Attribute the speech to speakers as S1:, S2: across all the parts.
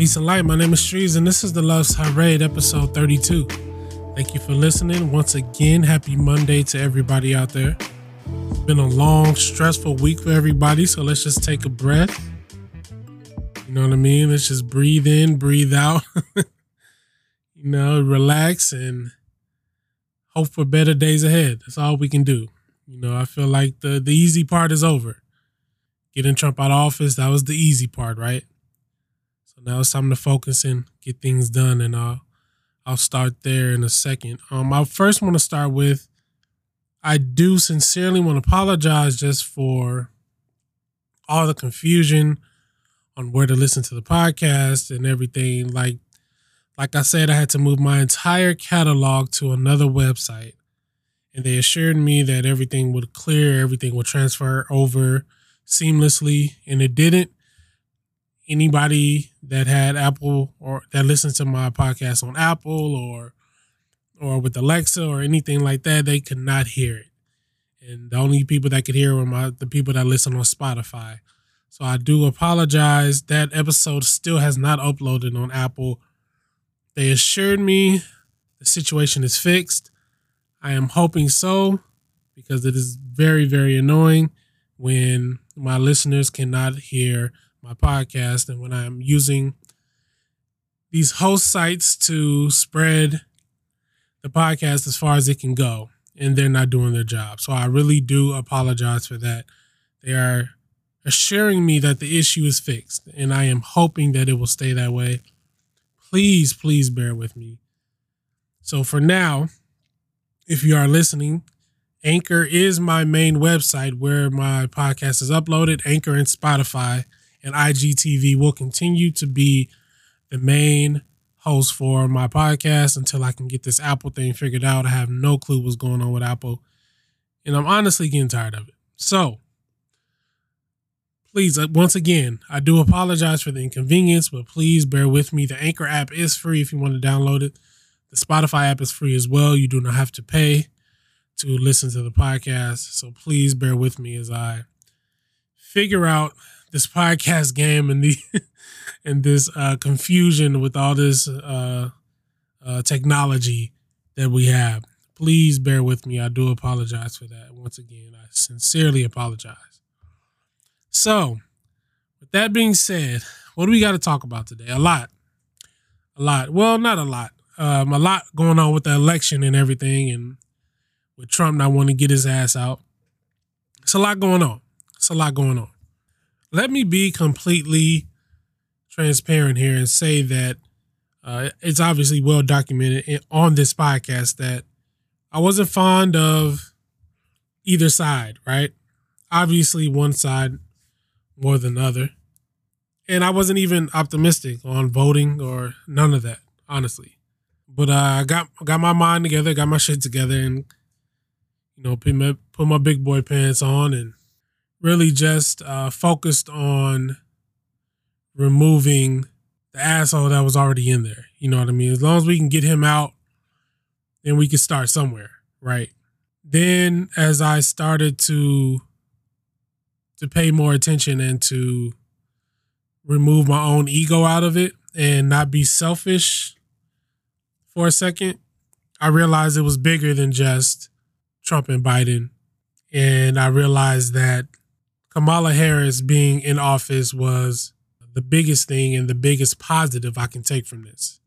S1: Peace and light. My name is Streez, and this is the Love's Tirade, episode 32. Thank you for listening. Once again, happy Monday to everybody out there. It's been a long, stressful week for everybody, so let's just take a breath. You know what I mean? Let's just breathe in, breathe out. you know, relax and hope for better days ahead. That's all we can do. You know, I feel like the the easy part is over. Getting Trump out of office, that was the easy part, right? Now it's time to focus and get things done, and I'll I'll start there in a second. Um, I first want to start with I do sincerely want to apologize just for all the confusion on where to listen to the podcast and everything. Like like I said, I had to move my entire catalog to another website. And they assured me that everything would clear, everything would transfer over seamlessly, and it didn't. Anybody that had Apple or that listened to my podcast on Apple or or with Alexa or anything like that, they could not hear it. And the only people that could hear were my the people that listen on Spotify. So I do apologize. That episode still has not uploaded on Apple. They assured me the situation is fixed. I am hoping so because it is very, very annoying when my listeners cannot hear my podcast and when I'm using these host sites to spread the podcast as far as it can go and they're not doing their job. So I really do apologize for that. They are assuring me that the issue is fixed and I am hoping that it will stay that way. Please, please bear with me. So for now, if you are listening, Anchor is my main website where my podcast is uploaded. Anchor and Spotify and IGTV will continue to be the main host for my podcast until I can get this Apple thing figured out. I have no clue what's going on with Apple, and I'm honestly getting tired of it. So, please, uh, once again, I do apologize for the inconvenience, but please bear with me. The Anchor app is free if you want to download it. The Spotify app is free as well. You do not have to pay to listen to the podcast. So please bear with me as I figure out this podcast game and the and this uh, confusion with all this uh, uh, technology that we have. Please bear with me. I do apologize for that. Once again, I sincerely apologize. So, with that being said, what do we got to talk about today? A lot. A lot. Well, not a lot. Um, a lot going on with the election and everything, and with Trump not wanting to get his ass out. It's a lot going on. It's a lot going on. Let me be completely transparent here and say that uh, it's obviously well documented on this podcast that I wasn't fond of either side, right? Obviously, one side more than the other. And I wasn't even optimistic on voting or none of that, honestly. But uh, I got got my mind together, got my shit together, and you know, put my, put my big boy pants on and really just uh, focused on removing the asshole that was already in there. You know what I mean? As long as we can get him out, then we can start somewhere, right? Then as I started to to pay more attention and to remove my own ego out of it and not be selfish for a second, I realized it was bigger than just Trump and Biden. And I realized that Kamala Harris being in office was the biggest thing and the biggest positive I can take from this.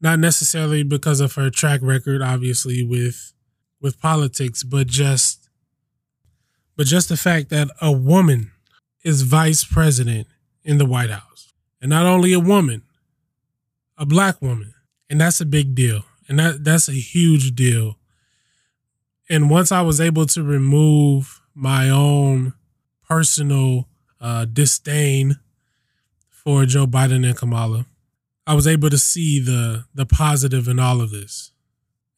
S1: Not necessarily because of her track record, obviously, with with politics, but just but just the fact that a woman is vice president in the White House. And not only a woman, a black woman. And that's a big deal. And that that's a huge deal and once I was able to remove my own personal uh, disdain for Joe Biden and Kamala, I was able to see the the positive in all of this.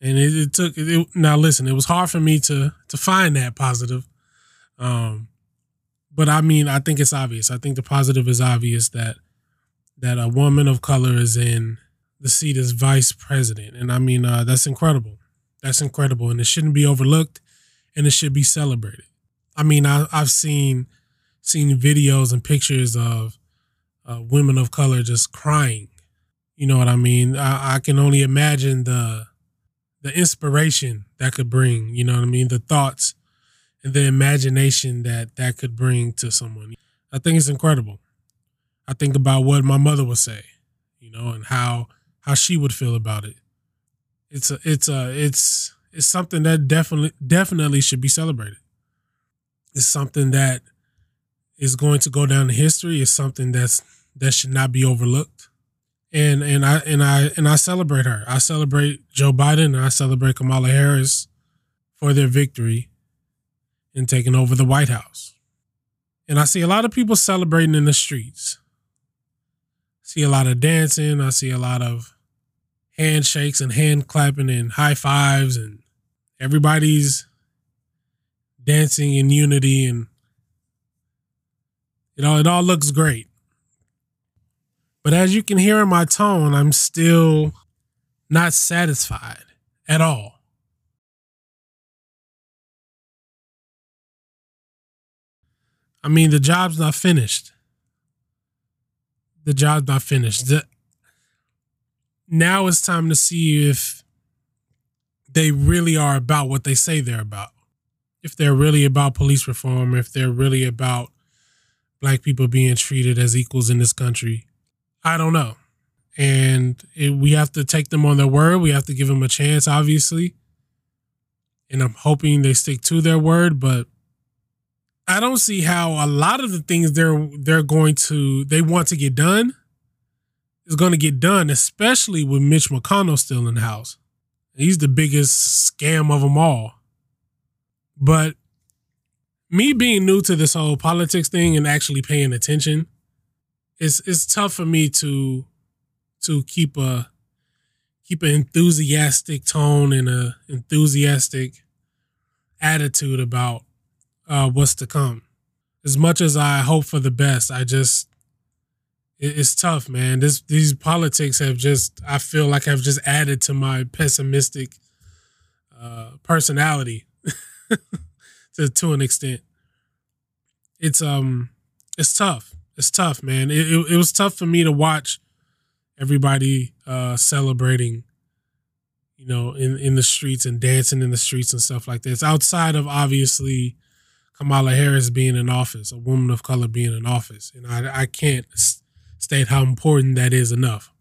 S1: And it, it took it, now listen, it was hard for me to to find that positive. Um, but I mean, I think it's obvious. I think the positive is obvious that that a woman of color is in the seat as vice president, and I mean uh, that's incredible. That's incredible, and it shouldn't be overlooked, and it should be celebrated. I mean, I, I've seen seen videos and pictures of uh, women of color just crying. You know what I mean? I, I can only imagine the the inspiration that could bring. You know what I mean? The thoughts and the imagination that that could bring to someone. I think it's incredible. I think about what my mother would say, you know, and how how she would feel about it. It's a it's a it's it's something that definitely definitely should be celebrated. It's something that is going to go down in history. It's something that's that should not be overlooked. And and I and I and I celebrate her. I celebrate Joe Biden and I celebrate Kamala Harris for their victory in taking over the White House. And I see a lot of people celebrating in the streets. see a lot of dancing. I see a lot of handshakes and hand clapping and high fives and everybody's dancing in unity and it all it all looks great. But as you can hear in my tone, I'm still not satisfied at all. I mean, the job's not finished. The job's not finished. The, now it's time to see if they really are about what they say they're about. If they're really about police reform, if they're really about black people being treated as equals in this country, I don't know. And it, we have to take them on their word. We have to give them a chance, obviously. And I'm hoping they stick to their word, but I don't see how a lot of the things they're they're going to they want to get done is going to get done, especially with Mitch McConnell still in the house. He's the biggest scam of them all. But me being new to this whole politics thing and actually paying attention, it's it's tough for me to to keep a keep an enthusiastic tone and a enthusiastic attitude about uh, what's to come. As much as I hope for the best, I just it, it's tough, man. This these politics have just I feel like have just added to my pessimistic uh, personality to to an extent. It's um it's tough. It's tough, man. It, it, it was tough for me to watch everybody uh celebrating you know in in the streets and dancing in the streets and stuff like this outside of obviously Kamala Harris being in office, a woman of color being in office. And I, I can't state how important that is enough.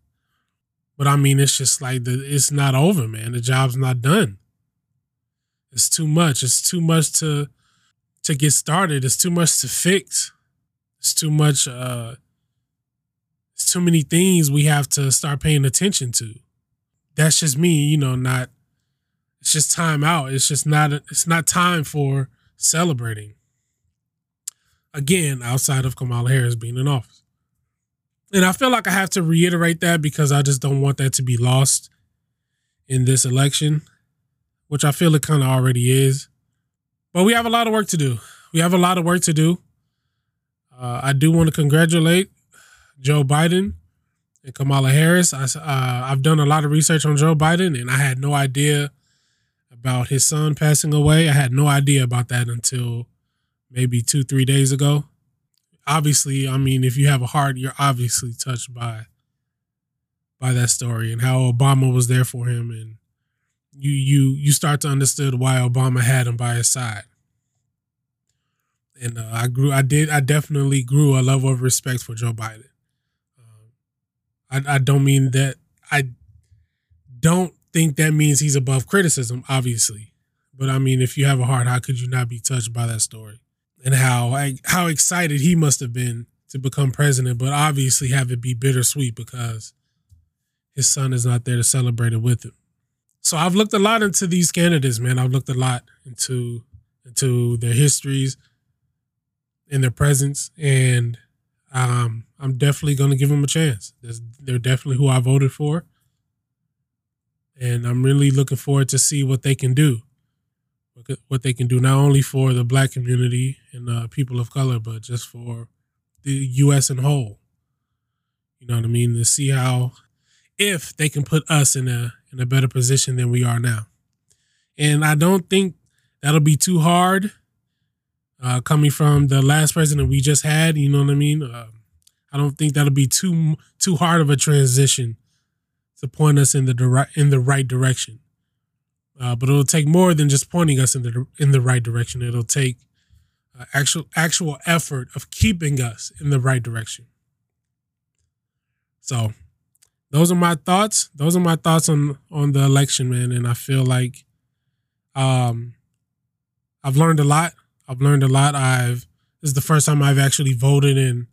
S1: But I mean, it's just like the, it's not over, man. The job's not done. It's too much. It's too much to to get started. It's too much to fix. It's too much. Uh, it's too many things we have to start paying attention to. That's just me, you know. Not. It's just time out. It's just not. It's not time for celebrating. Again, outside of Kamala Harris being in office. And I feel like I have to reiterate that because I just don't want that to be lost in this election, which I feel it kind of already is. But we have a lot of work to do. We have a lot of work to do. Uh, I do want to congratulate Joe Biden and Kamala Harris. I, uh, I've done a lot of research on Joe Biden, and I had no idea about his son passing away. I had no idea about that until maybe two, three days ago. Obviously, I mean, if you have a heart, you're obviously touched by by that story and how Obama was there for him, and you you you start to understand why Obama had him by his side. And uh, I grew, I did, I definitely grew a level of respect for Joe Biden. Um, I, I don't mean that I don't think that means he's above criticism, obviously. But I mean, if you have a heart, how could you not be touched by that story? And how how excited he must have been to become president, but obviously have it be bittersweet because his son is not there to celebrate it with him. So I've looked a lot into these candidates, man. I've looked a lot into into their histories and their presence, and um, I'm definitely going to give them a chance. They're definitely who I voted for and I'm really looking forward to see what they can do. What they can do not only for the black community and uh, people of color, but just for the U.S. in whole. You know what I mean? To see how, if they can put us in a in a better position than we are now, and I don't think that'll be too hard. Uh, coming from the last president we just had, you know what I mean? Uh, I don't think that'll be too too hard of a transition to point us in the dire- in the right direction. Uh, but it'll take more than just pointing us in the in the right direction. It'll take uh, actual actual effort of keeping us in the right direction. So, those are my thoughts. Those are my thoughts on on the election, man. And I feel like, um, I've learned a lot. I've learned a lot. I've this is the first time I've actually voted in.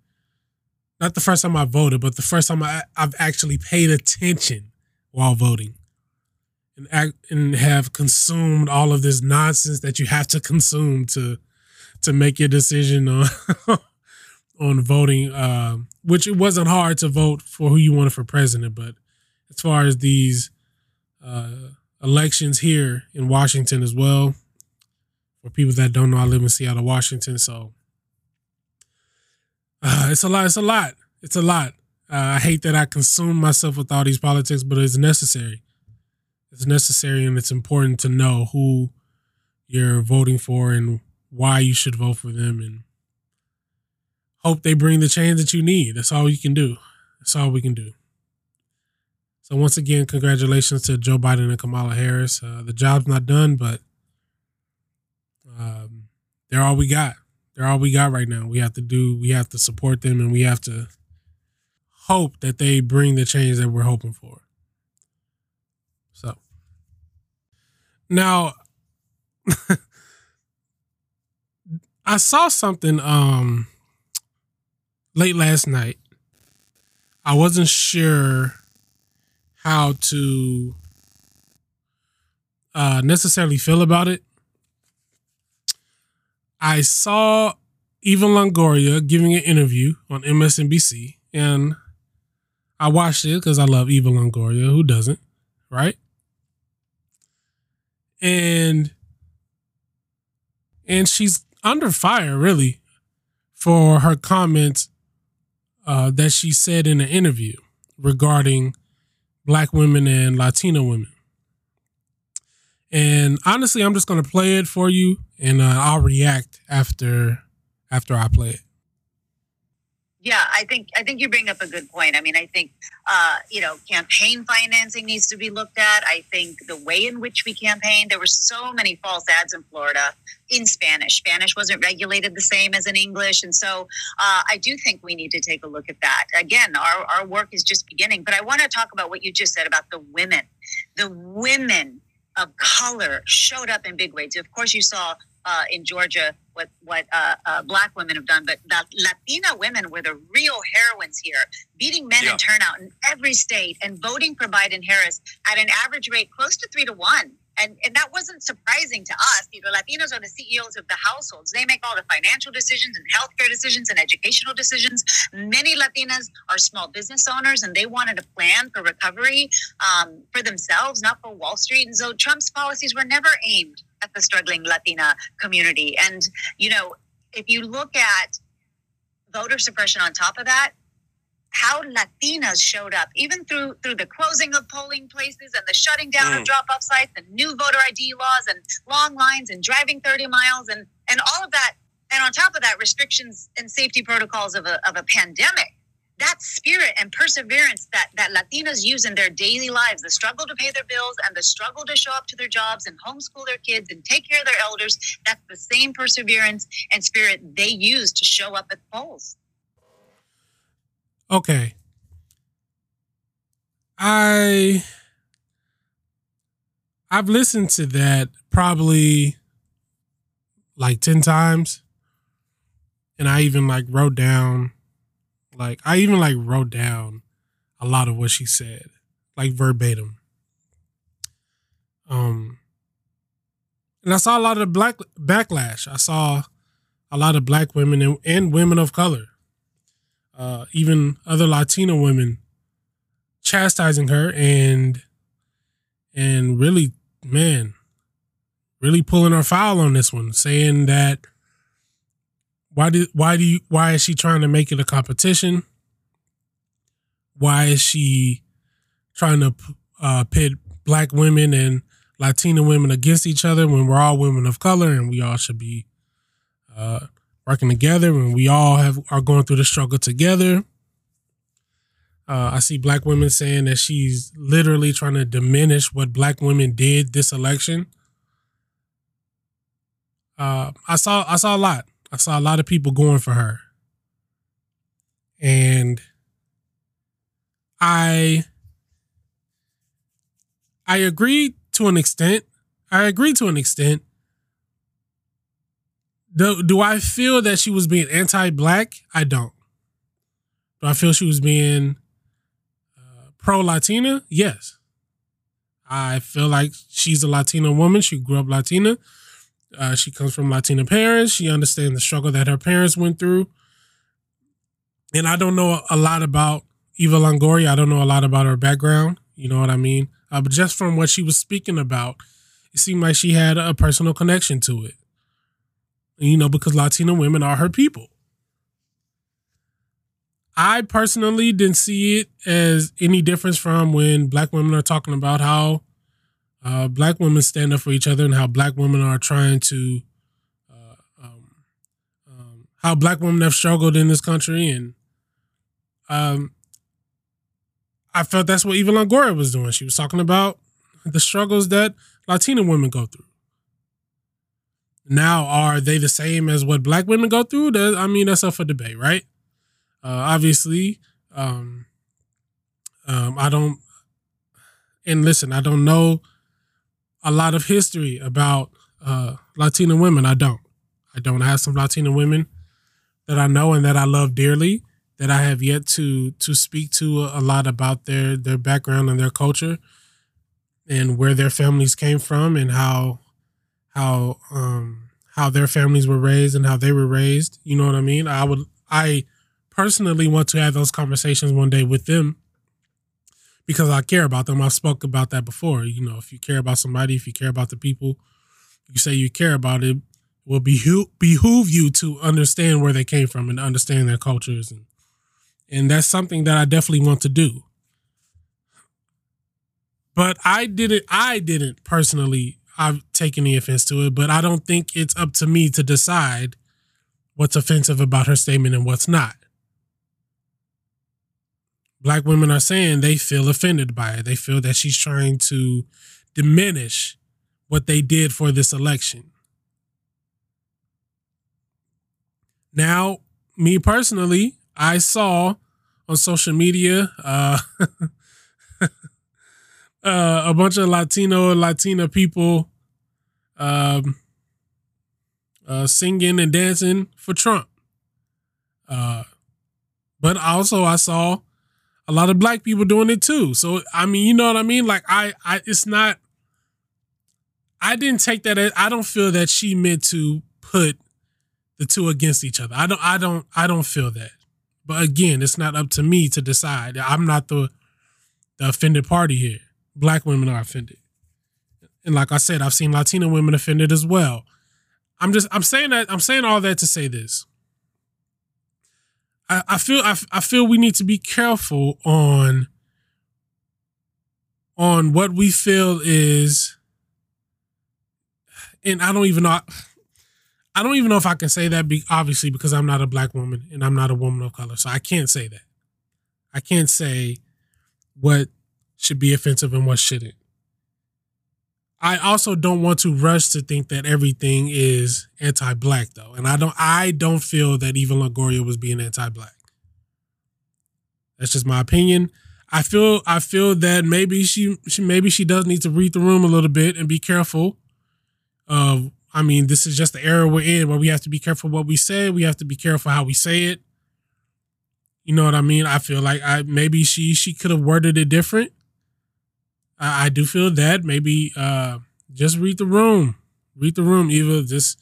S1: Not the first time I voted, but the first time I, I've actually paid attention while voting and act and have consumed all of this nonsense that you have to consume to to make your decision on on voting. Uh, which it wasn't hard to vote for who you wanted for president, but as far as these uh, elections here in Washington as well, for people that don't know, I live in Seattle, Washington, so uh, it's a lot. It's a lot. It's a lot. Uh, I hate that I consume myself with all these politics, but it's necessary it's necessary and it's important to know who you're voting for and why you should vote for them and hope they bring the change that you need. That's all you can do. That's all we can do. So once again, congratulations to Joe Biden and Kamala Harris. Uh, the job's not done, but um, they're all we got. They're all we got right now. We have to do. We have to support them, and we have to hope that they bring the change that we're hoping for. So now I saw something um late last night. I wasn't sure how to uh necessarily feel about it. I saw Eva Longoria giving an interview on MSNBC and I watched it because I love Eva Longoria. Who doesn't? Right? and and she's under fire really for her comments uh, that she said in an interview regarding black women and Latino women. And honestly, I'm just to play it for you, and uh, I'll react after after I play it.
S2: Yeah, I think I think you bring up a good point. I mean, I think uh, you know campaign financing needs to be looked at. I think the way in which we campaign. There were so many false ads in Florida in Spanish. Spanish wasn't regulated the same as in English, and so uh, I do think we need to take a look at that. Again, our our work is just beginning. But I want to talk about what you just said about the women. The women of color showed up in big ways. Of course, you saw uh, in Georgia what what uh, uh, black women have done, but Latina women were the real heroines here, beating men yeah. in turnout in every state and voting for Biden Harris at an average rate close to three to one. And, and that wasn't surprising to us. You know, Latinos are the CEOs of the households. They make all the financial decisions and healthcare decisions and educational decisions. Many Latinas are small business owners and they wanted a plan for recovery um, for themselves, not for Wall Street. And so Trump's policies were never aimed at the struggling Latina community. And, you know, if you look at voter suppression on top of that, how Latinas showed up, even through through the closing of polling places and the shutting down mm. of drop-off sites and new voter ID laws and long lines and driving 30 miles and and all of that. And on top of that, restrictions and safety protocols of a, of a pandemic that spirit and perseverance that that Latinas use in their daily lives, the struggle to pay their bills and the struggle to show up to their jobs and homeschool their kids and take care of their elders, that's the same perseverance and spirit they use to show up at polls.
S1: Okay. I I've listened to that probably like 10 times and I even like wrote down like I even like wrote down a lot of what she said, like verbatim. Um and I saw a lot of black backlash. I saw a lot of black women and, and women of color, uh, even other Latino women chastising her and and really, man, really pulling her foul on this one, saying that why do why do you why is she trying to make it a competition? Why is she trying to uh, pit black women and Latina women against each other when we're all women of color and we all should be uh, working together and we all have are going through the struggle together? Uh, I see black women saying that she's literally trying to diminish what black women did this election. Uh, I saw I saw a lot. I saw a lot of people going for her, and I I agree to an extent. I agree to an extent. Do, do I feel that she was being anti-black? I don't. Do I feel she was being uh, pro-Latina? Yes. I feel like she's a Latina woman. She grew up Latina. Uh, she comes from Latina parents. She understands the struggle that her parents went through. And I don't know a lot about Eva Longoria. I don't know a lot about her background. You know what I mean? Uh, but just from what she was speaking about, it seemed like she had a personal connection to it. You know, because Latina women are her people. I personally didn't see it as any difference from when black women are talking about how uh, black women stand up for each other and how black women are trying to, uh, um, um, how black women have struggled in this country. And um, I felt that's what Eva Longoria was doing. She was talking about the struggles that Latina women go through. Now, are they the same as what black women go through? That, I mean, that's up for debate, right? Uh, obviously, um, I don't, and listen, I don't know a lot of history about uh, Latina women. I don't. I don't have some Latina women that I know and that I love dearly that I have yet to to speak to a, lot about their their background and their culture and where their families came from and how how um how their families were raised and how they were raised. You know what I mean? I would I personally want to have those conversations one day with them because I care about them. I've spoke about that before. You know, if you care about somebody, if you care about the people, you say you care about it, will behoove, behoove you to understand where they came from and understand their cultures and and that's something that I definitely want to do. But I didn't I didn't personally I've taken any offense to it, but I don't think it's up to me to decide what's offensive about her statement and what's not black women are saying they feel offended by it. They feel that she's trying to diminish what they did for this election. Now, me personally, I saw on social media uh, uh, a bunch of Latino Latina people um, uh, singing and dancing for Trump. Uh, but also, I saw a lot of black people doing it too. So I mean, you know what I mean? Like I, I it's not. I didn't take that. As, I don't feel that she meant to put the two against each other. I don't. I don't. I don't feel that. But again, it's not up to me to decide. I'm not the the offended party here. Black women are offended, and like I said, I've seen Latina women offended as well. I'm just. I'm saying that. I'm saying all that to say this. I, I feel I, I feel we need to be careful on on what we feel is and I don't even know I don't even know if I can say that be, obviously because I'm not a black woman and I'm not a woman of color. So I can't say that. I can't say what should be offensive and what shouldn't. I also don't want to rush to think that everything is anti-black though, and I don't. I don't feel that Eva Longoria was being anti-black. That's just my opinion. I feel. I feel that maybe she, she maybe she does need to read the room a little bit and be careful. Of, I mean, this is just the era we're in where we have to be careful what we say. We have to be careful how we say it. You know what I mean? I feel like I maybe she she could have worded it different I, I do feel that maybe uh, just read the room, read the room. Eva, just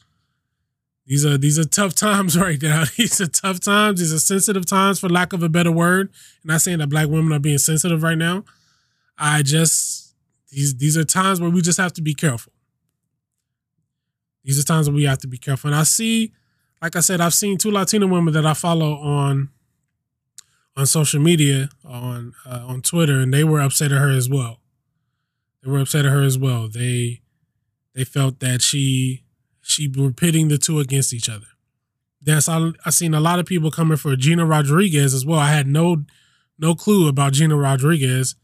S1: these are these are tough times right now. These are tough times. These are sensitive times, for lack of a better word. I'm not saying that black women are being sensitive right now. I just these these are times where we just have to be careful. These are times where we have to be careful. And I see, like I said, I've seen two Latina women that I follow on on social media on uh, on Twitter, and they were upset at her as well. They were upset at her as well. They they felt that she she were pitting the two against each other. That's I I seen a lot of people coming for Gina Rodriguez as well. I had no no clue about Gina Rodriguez.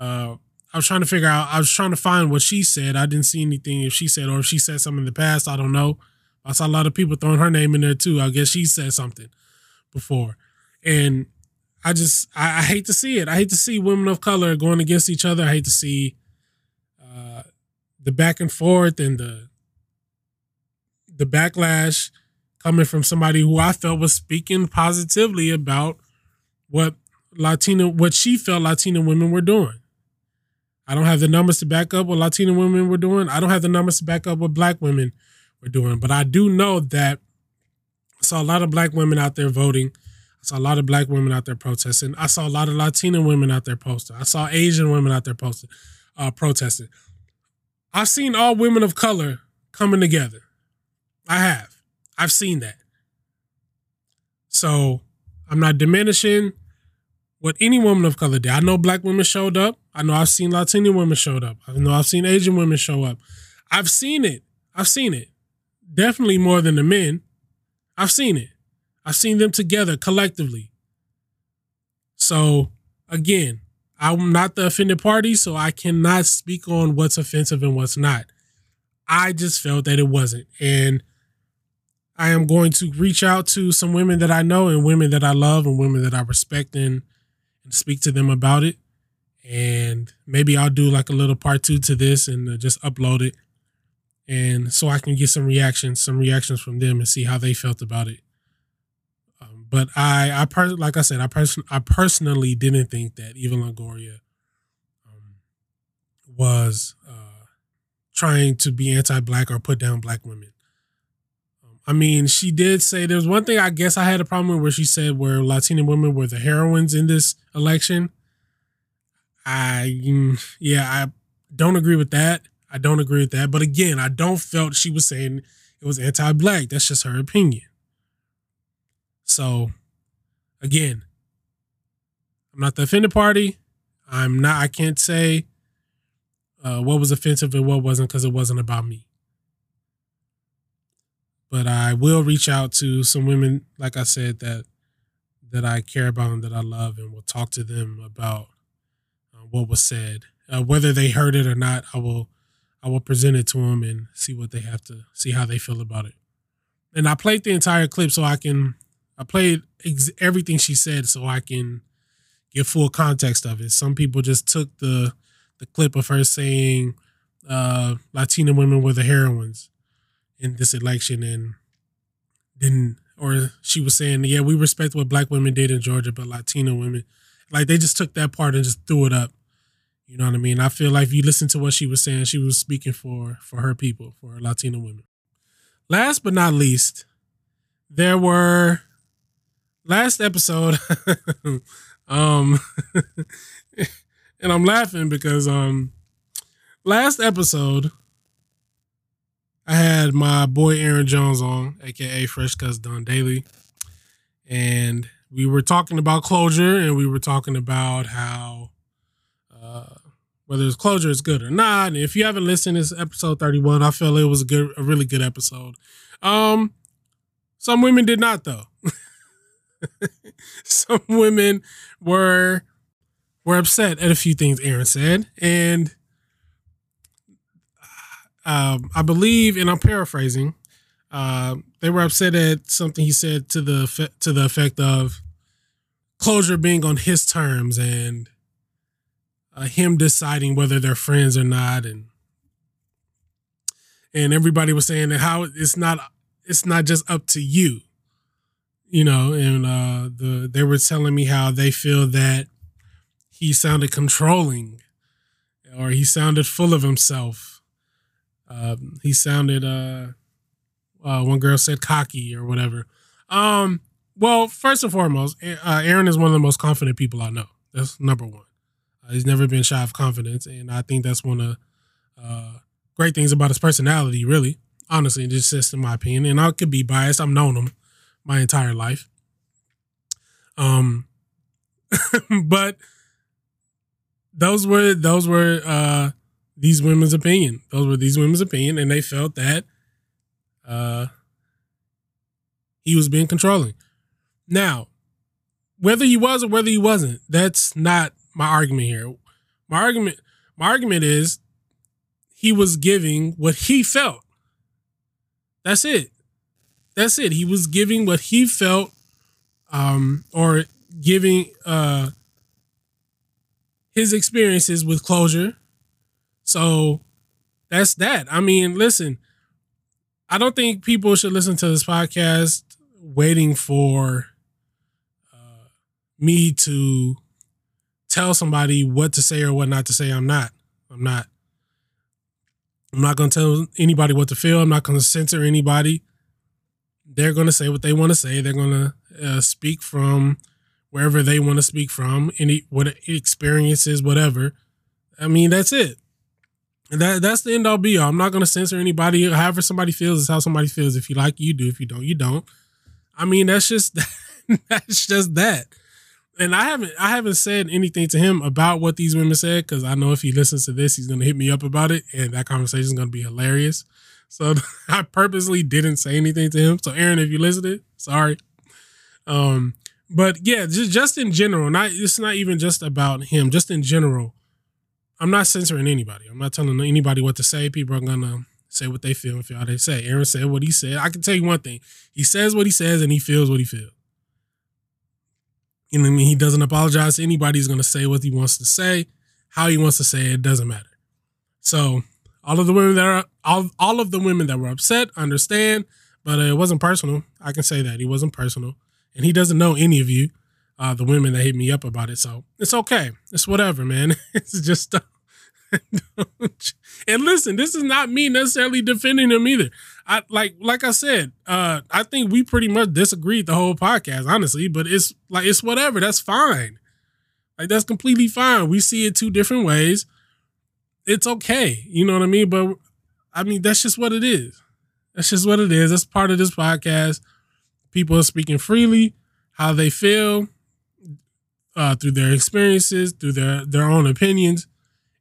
S1: Uh, I was trying to figure out. I was trying to find what she said. I didn't see anything if she said or if she said something in the past. I don't know. I saw a lot of people throwing her name in there too. I guess she said something before, and I just I, I hate to see it. I hate to see women of color going against each other. I hate to see the back and forth and the the backlash coming from somebody who I felt was speaking positively about what Latina, what she felt Latina women were doing. I don't have the numbers to back up what Latina women were doing. I don't have the numbers to back up what black women were doing, but I do know that I saw a lot of black women out there voting. I saw a lot of black women out there protesting. I saw a lot of Latina women out there posting. I saw Asian women out there posting, uh, protesting. I've seen all women of color coming together. I have. I've seen that. So I'm not diminishing what any woman of color did. I know black women showed up. I know I've seen Latino women showed up. I know I've seen Asian women show up. I've seen it. I've seen it. Definitely more than the men. I've seen it. I've seen them together collectively. So again, I'm not the offended party, so I cannot speak on what's offensive and what's not. I just felt that it wasn't. And I am going to reach out to some women that I know and women that I love and women that I respect and, and speak to them about it. And maybe I'll do like a little part two to this and uh, just upload it. And so I can get some reactions, some reactions from them and see how they felt about it. Um, but I, I per- like I said, I person, I personally didn't think that Eva Longoria um, was uh, trying to be anti-black or put down black women. I mean, she did say there was one thing I guess I had a problem with where she said where Latina women were the heroines in this election. I mm, yeah, I don't agree with that. I don't agree with that. But again, I don't felt she was saying it was anti-black. That's just her opinion. So again, I'm not the offended party. I'm not I can't say uh, what was offensive and what wasn't because it wasn't about me but I will reach out to some women, like I said, that that I care about and that I love, and will talk to them about uh, what was said, uh, whether they heard it or not. I will, I will present it to them and see what they have to see how they feel about it. And I played the entire clip so I can, I played ex- everything she said so I can get full context of it. Some people just took the the clip of her saying uh, Latina women were the heroines in this election and didn't or she was saying, yeah, we respect what black women did in Georgia, but Latina women, like they just took that part and just threw it up. You know what I mean? I feel like if you listen to what she was saying, she was speaking for for her people, for Latina women. Last but not least, there were last episode um and I'm laughing because um last episode I had my boy Aaron Jones on, aka Fresh Cuts Done Daily, and we were talking about closure, and we were talking about how uh, whether it's closure is good or not. And if you haven't listened, it's episode thirty one. I felt it was a good, a really good episode. Um, some women did not though. some women were were upset at a few things Aaron said, and um, I believe, and I'm paraphrasing, uh, they were upset at something he said to the to the effect of closure being on his terms and uh, him deciding whether they're friends or not, and and everybody was saying that how it's not it's not just up to you, you know, and uh, the they were telling me how they feel that he sounded controlling or he sounded full of himself um, he sounded uh, uh, one girl said cocky or whatever. Um, well, first and foremost, uh, Aaron is one of the most confident people I know. That's number one. Uh, he's never been shy of confidence, and I think that's one of uh, great things about his personality. Really, honestly, just just in my opinion, and I could be biased. I've known him my entire life. Um, but those were those were uh these women's opinion. Those were these women's opinion, and they felt that uh, he was being controlling. Now, whether he was or whether he wasn't, that's not my argument here. My argument, my argument is he was giving what he felt. That's it. That's it. He was giving what he felt, um, or giving uh his experiences with closure. So that's that. I mean, listen, I don't think people should listen to this podcast waiting for uh, me to tell somebody what to say or what not to say. I'm not. I'm not. I'm not going to tell anybody what to feel. I'm not going to censor anybody. They're going to say what they want to say. They're going to uh, speak from wherever they want to speak from, any what experiences, whatever. I mean, that's it. And that that's the end all be all. I'm not gonna censor anybody. However somebody feels is how somebody feels. If you like, you do. If you don't, you don't. I mean, that's just that's just that. And I haven't I haven't said anything to him about what these women said because I know if he listens to this, he's gonna hit me up about it, and that conversation is gonna be hilarious. So I purposely didn't say anything to him. So Aaron, if you listened, sorry. Um, but yeah, just just in general, not it's not even just about him. Just in general, I'm not censoring anybody. I'm not telling anybody what to say. People are gonna say what they feel and feel how they say. Aaron said what he said. I can tell you one thing: he says what he says and he feels what he feels. You know what I mean? He doesn't apologize to anybody. He's gonna say what he wants to say, how he wants to say it. it doesn't matter. So all of the women that are all, all of the women that were upset understand, but it wasn't personal. I can say that he wasn't personal and he doesn't know any of you, uh, the women that hit me up about it. So it's okay. It's whatever, man. it's just. Uh, and listen, this is not me necessarily defending him either. I like, like I said, uh, I think we pretty much disagreed the whole podcast, honestly. But it's like it's whatever. That's fine. Like that's completely fine. We see it two different ways. It's okay. You know what I mean? But I mean, that's just what it is. That's just what it is. That's part of this podcast people are speaking freely how they feel uh, through their experiences, through their their own opinions,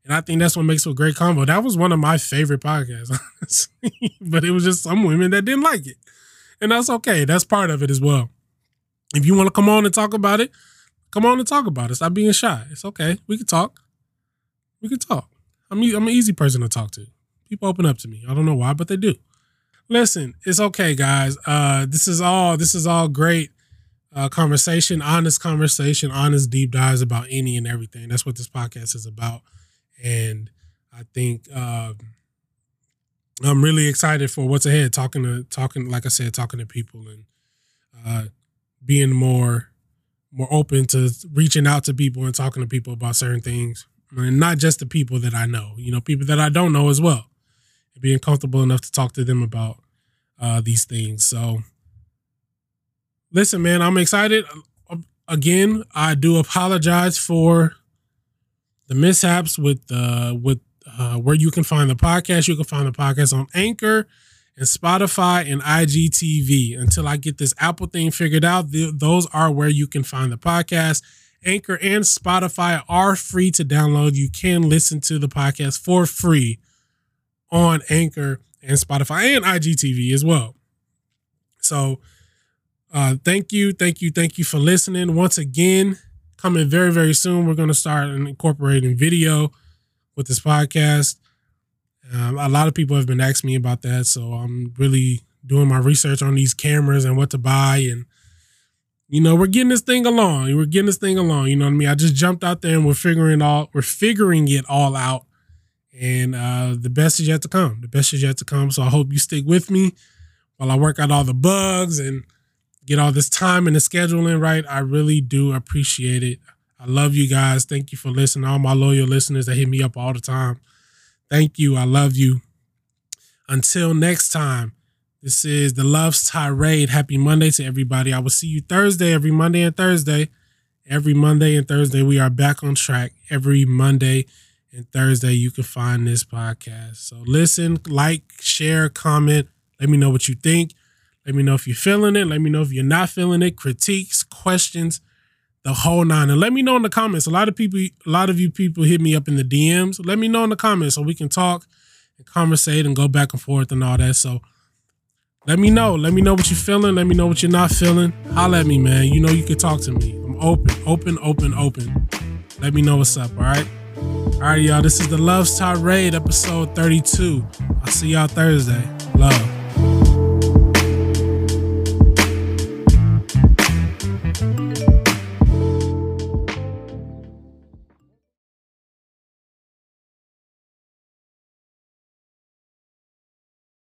S1: and I think that's what makes for a great combo. That was one of my favorite podcasts, honestly, but it was just some women that didn't like it, and that's okay. That's part of it as well. If you want to come on and talk about it, come on and talk about it. Stop being shy. It's okay. We can talk. We can talk. I'm I'm an easy person to talk to. People open up to me. I don't know why, but they do listen, it's okay, guys. Uh, this is all this is all great uh, conversation, honest conversation, honest deep dives about any and everything. That's what this podcast is about, and I think uh, I'm really excited for what's ahead. Talking to talking, like I said, talking to people and uh, being more more open to reaching out to people and talking to people about certain things, and not just the people that I know. You know, people that I don't know as well being comfortable enough to talk to them about uh, these things. So, listen, man, I'm excited. Again, I do apologize for the mishaps with uh, with uh, where you can find the podcast. You can find the podcast on Anchor and Spotify and IGTV. Until I get this Apple thing figured out, th- those are where you can find the podcast. Anchor and Spotify are free to download. You can listen to the podcast for free on Anchor and Spotify and IGTV as well. So, uh, thank you, thank you, thank you for listening. Once again, coming very, very soon, we're going to start incorporating video with this podcast. Um, a lot of people have been asking me about that, so I'm really doing my research on these cameras and what to buy, and you know, we're getting this thing along. We're getting this thing along. You know what I mean? I just jumped out there and we're figuring all we're figuring it all out and uh, the best is yet to come. The best is yet to come. So I hope you stick with me while I work out all the bugs and get all this time and the scheduling right. I really do appreciate it. I love you guys. Thank you for listening. All my loyal listeners that hit me up all the time. Thank you. I love you. Until next time, this is the Love's Tirade. Happy Monday to everybody. I will see you Thursday, every Monday and Thursday. Every Monday and Thursday, we are back on track every Monday and Thursday, you can find this podcast. So listen, like, share, comment. Let me know what you think. Let me know if you're feeling it. Let me know if you're not feeling it. Critiques, questions, the whole nine. And let me know in the comments. A lot of people, a lot of you people hit me up in the DMs. Let me know in the comments so we can talk and conversate and go back and forth and all that. So let me know. Let me know what you're feeling. Let me know what you're not feeling. Holla at me, man. You know you can talk to me. I'm open, open, open, open. Let me know what's up, all right? All right, y'all. This is the Love's Tirade, episode 32. I'll see y'all Thursday. Love.